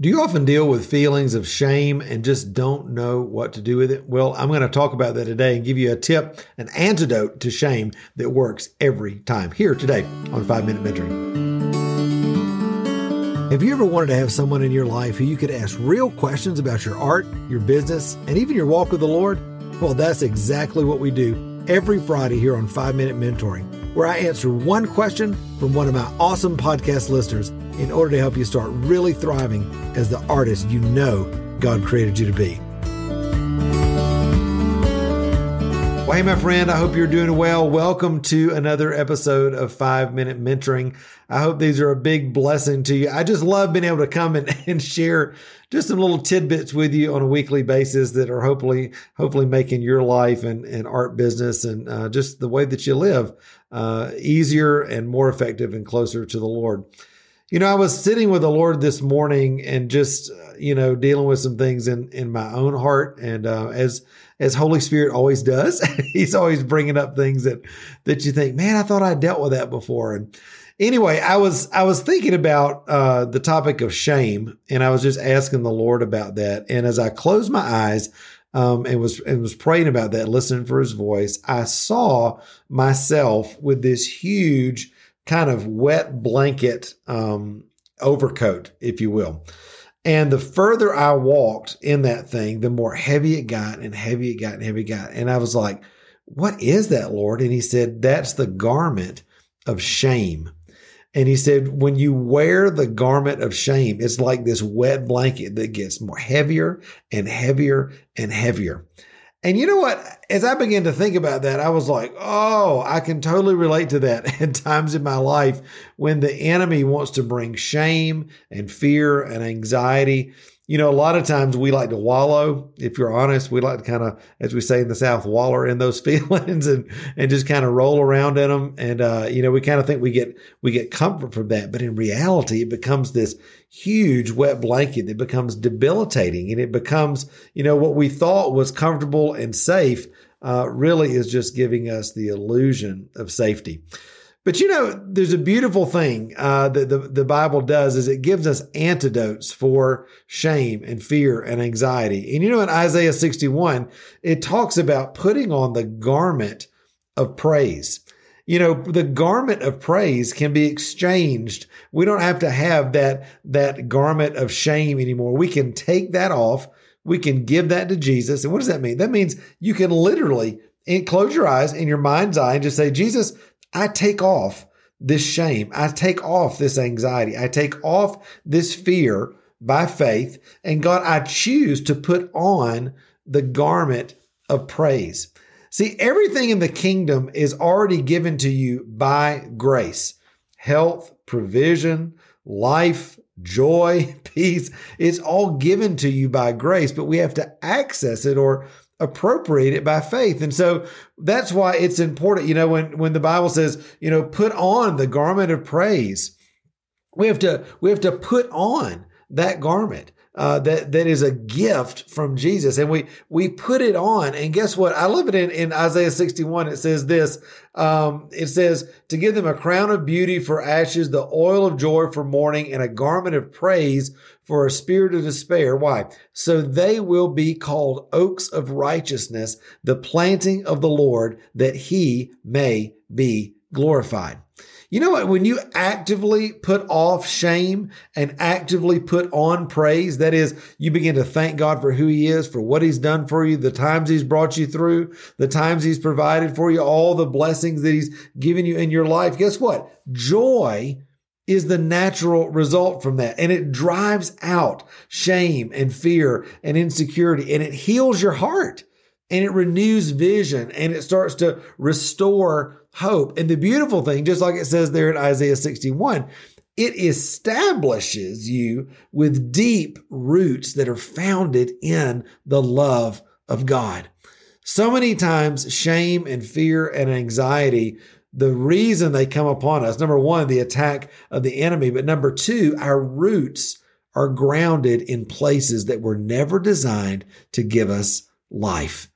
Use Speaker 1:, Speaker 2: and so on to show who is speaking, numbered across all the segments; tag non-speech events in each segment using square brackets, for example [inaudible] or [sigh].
Speaker 1: Do you often deal with feelings of shame and just don't know what to do with it? Well, I'm going to talk about that today and give you a tip, an antidote to shame that works every time here today on 5 Minute Mentoring. Have you ever wanted to have someone in your life who you could ask real questions about your art, your business, and even your walk with the Lord? Well, that's exactly what we do every Friday here on 5 Minute Mentoring, where I answer one question from one of my awesome podcast listeners in order to help you start really thriving as the artist you know God created you to be. Well, hey, my friend, I hope you're doing well. Welcome to another episode of Five Minute Mentoring. I hope these are a big blessing to you. I just love being able to come and, [laughs] and share just some little tidbits with you on a weekly basis that are hopefully, hopefully making your life and, and art business and uh, just the way that you live uh, easier and more effective and closer to the Lord. You know, I was sitting with the Lord this morning and just, uh, you know, dealing with some things in in my own heart, and uh, as as Holy Spirit always does, [laughs] He's always bringing up things that that you think, man, I thought I dealt with that before. And anyway, I was I was thinking about uh, the topic of shame, and I was just asking the Lord about that. And as I closed my eyes, um, and was and was praying about that, listening for His voice, I saw myself with this huge kind of wet blanket um, overcoat, if you will. And the further I walked in that thing, the more heavy it got and heavy it got and heavy it got. And I was like, what is that, Lord? And he said, that's the garment of shame. And he said, when you wear the garment of shame, it's like this wet blanket that gets more heavier and heavier and heavier. And you know what? As I began to think about that, I was like, oh, I can totally relate to that [laughs] at times in my life when the enemy wants to bring shame and fear and anxiety you know, a lot of times we like to wallow. If you're honest, we like to kind of, as we say in the South, waller in those [laughs] feelings and and just kind of roll around in them. And uh, you know, we kind of think we get we get comfort from that, but in reality, it becomes this huge wet blanket that becomes debilitating, and it becomes, you know, what we thought was comfortable and safe, uh, really is just giving us the illusion of safety. But you know, there's a beautiful thing uh, that the, the Bible does is it gives us antidotes for shame and fear and anxiety. And you know, in Isaiah 61, it talks about putting on the garment of praise. You know, the garment of praise can be exchanged. We don't have to have that, that garment of shame anymore. We can take that off. We can give that to Jesus. And what does that mean? That means you can literally close your eyes in your mind's eye and just say, Jesus, I take off this shame. I take off this anxiety. I take off this fear by faith. And God, I choose to put on the garment of praise. See, everything in the kingdom is already given to you by grace health, provision, life, joy, [laughs] peace. It's all given to you by grace, but we have to access it or appropriate it by faith. And so that's why it's important, you know, when, when the Bible says, you know, put on the garment of praise, we have to, we have to put on that garment uh, that that is a gift from Jesus, and we we put it on. And guess what? I love it in, in Isaiah sixty one. It says this. Um, it says to give them a crown of beauty for ashes, the oil of joy for mourning, and a garment of praise for a spirit of despair. Why? So they will be called oaks of righteousness, the planting of the Lord, that He may be glorified. You know what? When you actively put off shame and actively put on praise, that is, you begin to thank God for who He is, for what He's done for you, the times He's brought you through, the times He's provided for you, all the blessings that He's given you in your life. Guess what? Joy is the natural result from that. And it drives out shame and fear and insecurity and it heals your heart and it renews vision and it starts to restore hope. And the beautiful thing, just like it says there in Isaiah 61, it establishes you with deep roots that are founded in the love of God. So many times, shame and fear and anxiety, the reason they come upon us, number one, the attack of the enemy, but number two, our roots are grounded in places that were never designed to give us life.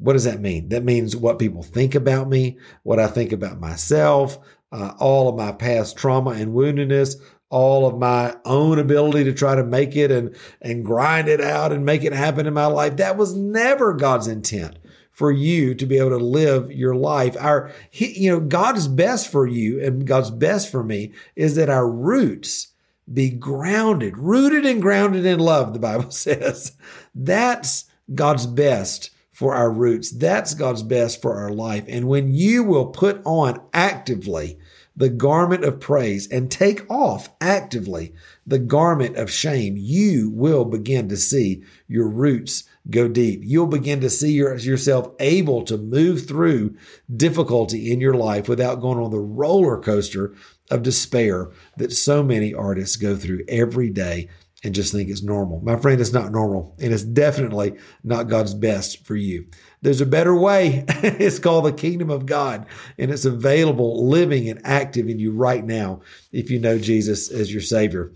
Speaker 1: What does that mean? That means what people think about me, what I think about myself, uh, all of my past trauma and woundedness, all of my own ability to try to make it and, and grind it out and make it happen in my life. That was never God's intent for you to be able to live your life. Our, you know, God's best for you and God's best for me is that our roots be grounded, rooted and grounded in love, the Bible [laughs] says. That's God's best for our roots. That's God's best for our life. And when you will put on actively the garment of praise and take off actively the garment of shame, you will begin to see your roots go deep. You'll begin to see your, yourself able to move through difficulty in your life without going on the roller coaster of despair that so many artists go through every day and just think it's normal. My friend, it's not normal, and it's definitely not God's best for you. There's a better way. [laughs] it's called the kingdom of God, and it's available, living and active in you right now if you know Jesus as your Savior.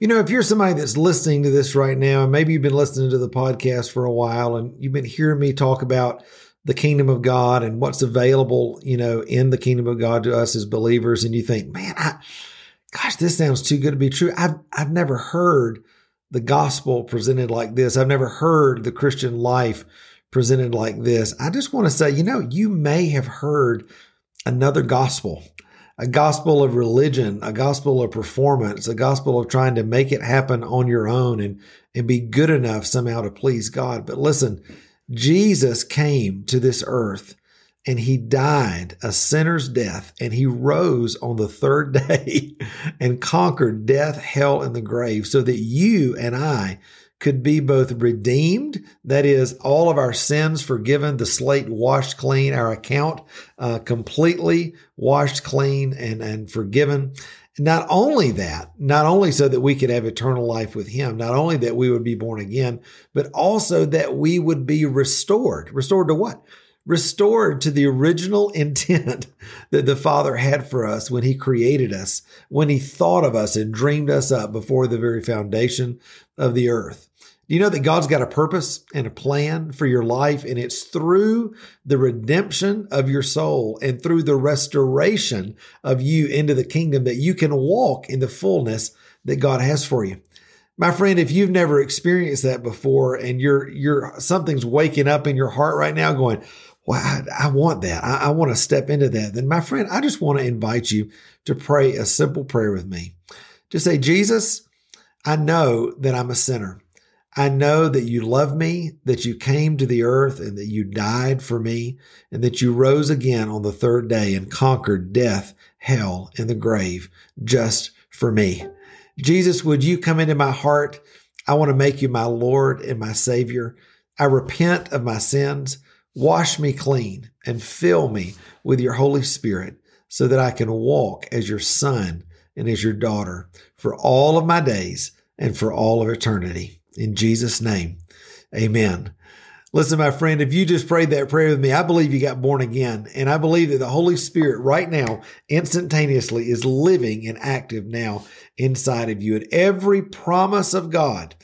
Speaker 1: You know, if you're somebody that's listening to this right now, and maybe you've been listening to the podcast for a while and you've been hearing me talk about the kingdom of God and what's available, you know, in the kingdom of God to us as believers, and you think, man, I, gosh, this sounds too good to be true. I've, I've never heard the gospel presented like this. I've never heard the Christian life presented like this. I just want to say, you know, you may have heard another gospel a gospel of religion, a gospel of performance, a gospel of trying to make it happen on your own and, and be good enough somehow to please God. But listen, Jesus came to this earth and he died a sinner's death and he rose on the third [laughs] day and conquered death, hell, and the grave so that you and I could be both redeemed, that is, all of our sins forgiven, the slate washed clean, our account uh, completely washed clean and, and forgiven. Not only that, not only so that we could have eternal life with Him, not only that we would be born again, but also that we would be restored. Restored to what? Restored to the original intent [laughs] that the Father had for us when He created us, when He thought of us and dreamed us up before the very foundation of the earth. Do you know that God's got a purpose and a plan for your life? And it's through the redemption of your soul and through the restoration of you into the kingdom that you can walk in the fullness that God has for you. My friend, if you've never experienced that before and you're, you're, something's waking up in your heart right now going, well, I, I want that. I, I want to step into that. Then my friend, I just want to invite you to pray a simple prayer with me. Just say, Jesus, I know that I'm a sinner. I know that you love me, that you came to the earth and that you died for me and that you rose again on the third day and conquered death, hell, and the grave just for me. Jesus, would you come into my heart? I want to make you my Lord and my Savior. I repent of my sins. Wash me clean and fill me with your Holy Spirit so that I can walk as your son and as your daughter for all of my days and for all of eternity. In Jesus' name, amen. Listen, my friend, if you just prayed that prayer with me, I believe you got born again. And I believe that the Holy Spirit right now, instantaneously, is living and active now inside of you. And every promise of God,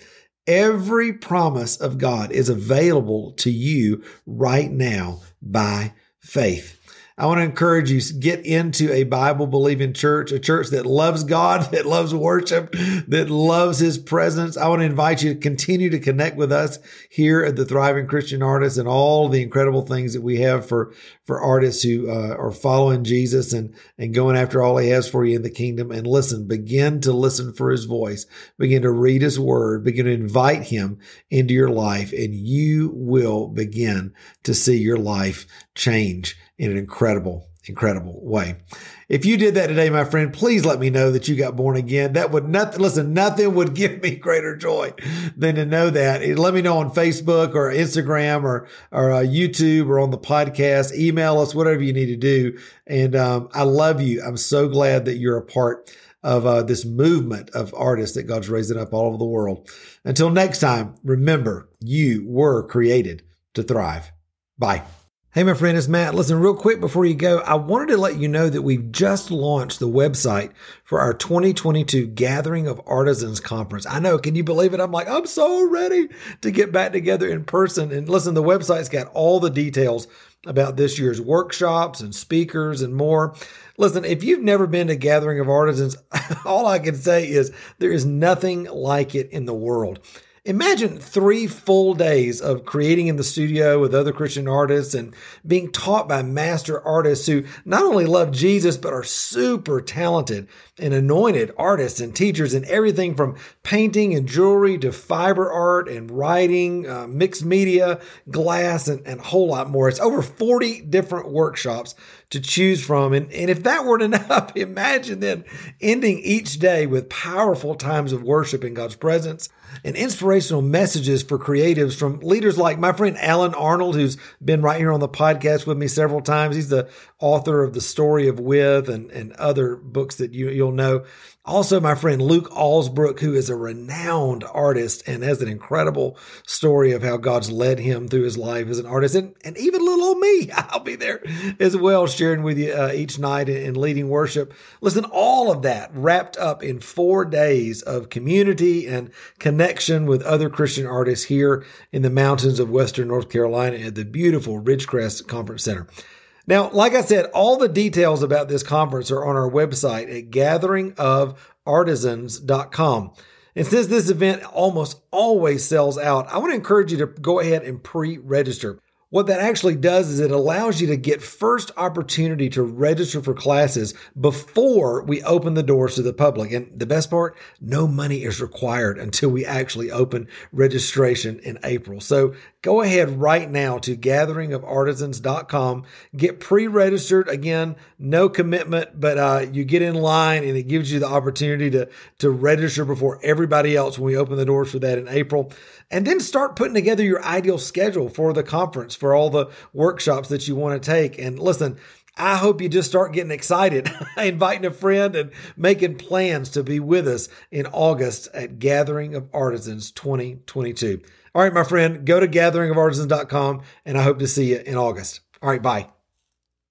Speaker 1: every promise of God is available to you right now by faith. I want to encourage you get into a Bible believing church, a church that loves God, [laughs] that loves worship, that loves his presence. I want to invite you to continue to connect with us here at the Thriving Christian Artists and all the incredible things that we have for, for artists who uh, are following Jesus and, and going after all he has for you in the kingdom. And listen, begin to listen for his voice, begin to read his word, begin to invite him into your life, and you will begin to see your life change in an incredible, incredible incredible way. If you did that today, my friend, please let me know that you got born again. That would nothing, listen, nothing would [laughs] give me greater joy than to know that. Let me know on Facebook or Instagram or, or uh, YouTube or on the podcast. Email us, whatever you need to do. And um, I love you. I'm so glad that you're a part of uh, this movement of artists that God's raising up all over the world. Until next time, remember, you were created to thrive. Bye. Hey, my friend, it's Matt. Listen, real quick before you go, I wanted to let you know that we've just launched the website for our 2022 Gathering of Artisans Conference. I know, can you believe it? I'm like, I'm so ready to get back together in person. And listen, the website's got all the details about this year's workshops and speakers and more. Listen, if you've never been to Gathering of Artisans, [laughs] all I can say is there is nothing like it in the world. Imagine three full days of creating in the studio with other Christian artists and being taught by master artists who not only love Jesus, but are super talented and anointed artists and teachers in everything from painting and jewelry to fiber art and writing, uh, mixed media, glass, and, and a whole lot more. It's over 40 different workshops to choose from. And, and if that weren't [laughs] enough, imagine then ending each day with powerful times of worship in God's presence and inspirational messages for creatives from leaders like my friend Allen Arnold, who's been right here on the podcast with me several times. He's the author of The Story of With and, and other books that you, you'll know. Also, my friend Luke Allsbrook, who is a renowned artist and has an incredible story of how God's led him through his life as an artist. And, and even little old me, [laughs] I'll be there as well, sharing with you uh, each night and leading worship. Listen, all of that wrapped up in four days of community and connection with other Christian artists here in the mountains of Western North Carolina at the beautiful Ridgecrest Conference Center. Now, like I said, all the details about this conference are on our website at gatheringofartisans.com. And since this event almost always sells out, I want to encourage you to go ahead and pre register. What that actually does is it allows you to get first opportunity to register for classes before we open the doors to the public. And the best part, no money is required until we actually open registration in April. So go ahead right now to gatheringofartisans.com, get pre-registered. Again, no commitment, but uh, you get in line and it gives you the opportunity to, to register before everybody else when we open the doors for that in April and then start putting together your ideal schedule for the conference, for all the workshops that you want to take. And listen, I hope you just start getting excited, [laughs] inviting a friend and making plans to be with us in August at Gathering of Artisans 2022. All right, my friend, go to gatheringofartisans.com and I hope to see you in August. All right, bye.